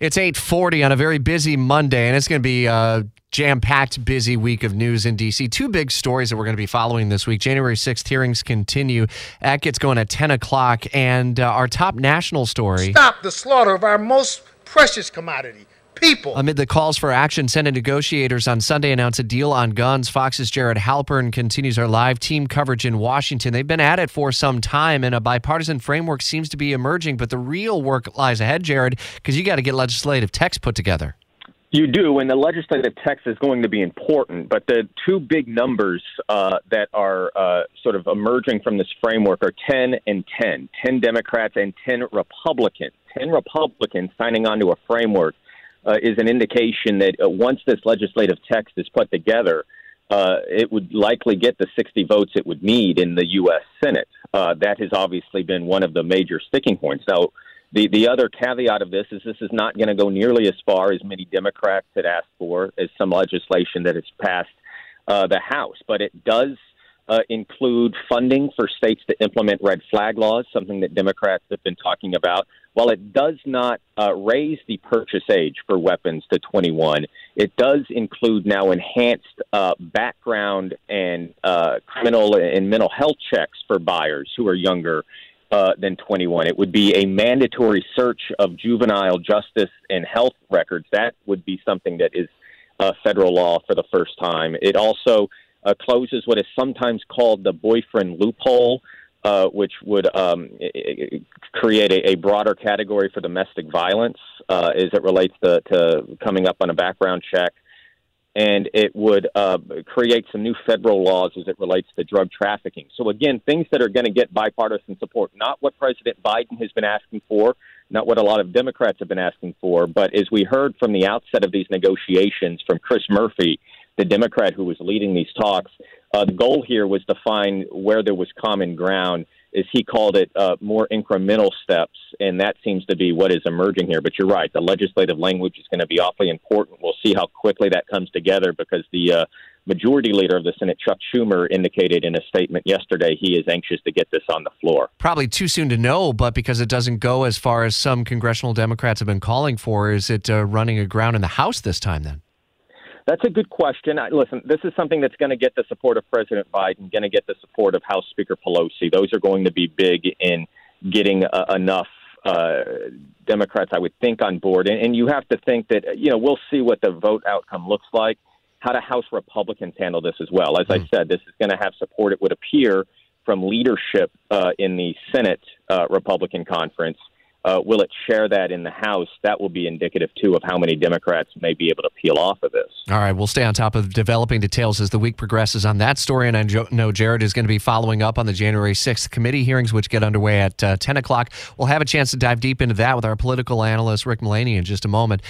It's 8:40 on a very busy Monday, and it's going to be a jam-packed, busy week of news in DC. Two big stories that we're going to be following this week. January 6th hearings continue. That gets going at 10 o'clock, and uh, our top national story. Stop the slaughter of our most precious commodity people. Amid the calls for action, Senate negotiators on Sunday announced a deal on guns. Fox's Jared Halpern continues our live team coverage in Washington. They've been at it for some time, and a bipartisan framework seems to be emerging, but the real work lies ahead, Jared, because you got to get legislative text put together. You do, and the legislative text is going to be important. But the two big numbers uh, that are uh, sort of emerging from this framework are 10 and 10 10 Democrats and 10 Republicans. 10 Republicans signing on to a framework uh, is an indication that uh, once this legislative text is put together, uh, it would likely get the 60 votes it would need in the U.S. Senate. Uh, that has obviously been one of the major sticking points. Now, the, the other caveat of this is this is not going to go nearly as far as many Democrats had asked for as some legislation that has passed uh, the House, but it does uh, include funding for states to implement red flag laws, something that Democrats have been talking about. While it does not uh, raise the purchase age for weapons to 21, it does include now enhanced uh, background and uh, criminal and mental health checks for buyers who are younger uh, than 21. It would be a mandatory search of juvenile justice and health records. That would be something that is uh, federal law for the first time. It also uh, closes what is sometimes called the boyfriend loophole, uh, which would um, create a, a, broader category for domestic violence uh, as it relates to, to, coming up on a background check. And it would uh, create some new federal laws as it relates to drug trafficking. So, again, things that are going to get bipartisan support, not what President Biden has been asking for, not what a lot of Democrats have been asking for, but as we heard from the outset of these negotiations from Chris Murphy, the Democrat who was leading these talks. Uh, the goal here was to find where there was common ground, as he called it, uh, more incremental steps, and that seems to be what is emerging here. But you're right, the legislative language is going to be awfully important. We'll see how quickly that comes together because the uh, majority leader of the Senate, Chuck Schumer, indicated in a statement yesterday he is anxious to get this on the floor. Probably too soon to know, but because it doesn't go as far as some congressional Democrats have been calling for, is it uh, running aground in the House this time then? That's a good question. I, Listen, this is something that's going to get the support of President Biden, going to get the support of House Speaker Pelosi. Those are going to be big in getting uh, enough uh, Democrats, I would think, on board. And, and you have to think that, you know, we'll see what the vote outcome looks like. How do House Republicans handle this as well? As mm. I hmm. said, this is going to have support, it would appear, from leadership uh, in the Senate uh, Republican conference. Uh, will it share that in the House? That will be indicative, too, of how many Democrats may be able to peel off of this. All right, we'll stay on top of developing details as the week progresses on that story. And I know Jared is going to be following up on the January 6th committee hearings, which get underway at uh, 10 o'clock. We'll have a chance to dive deep into that with our political analyst, Rick Mullaney, in just a moment.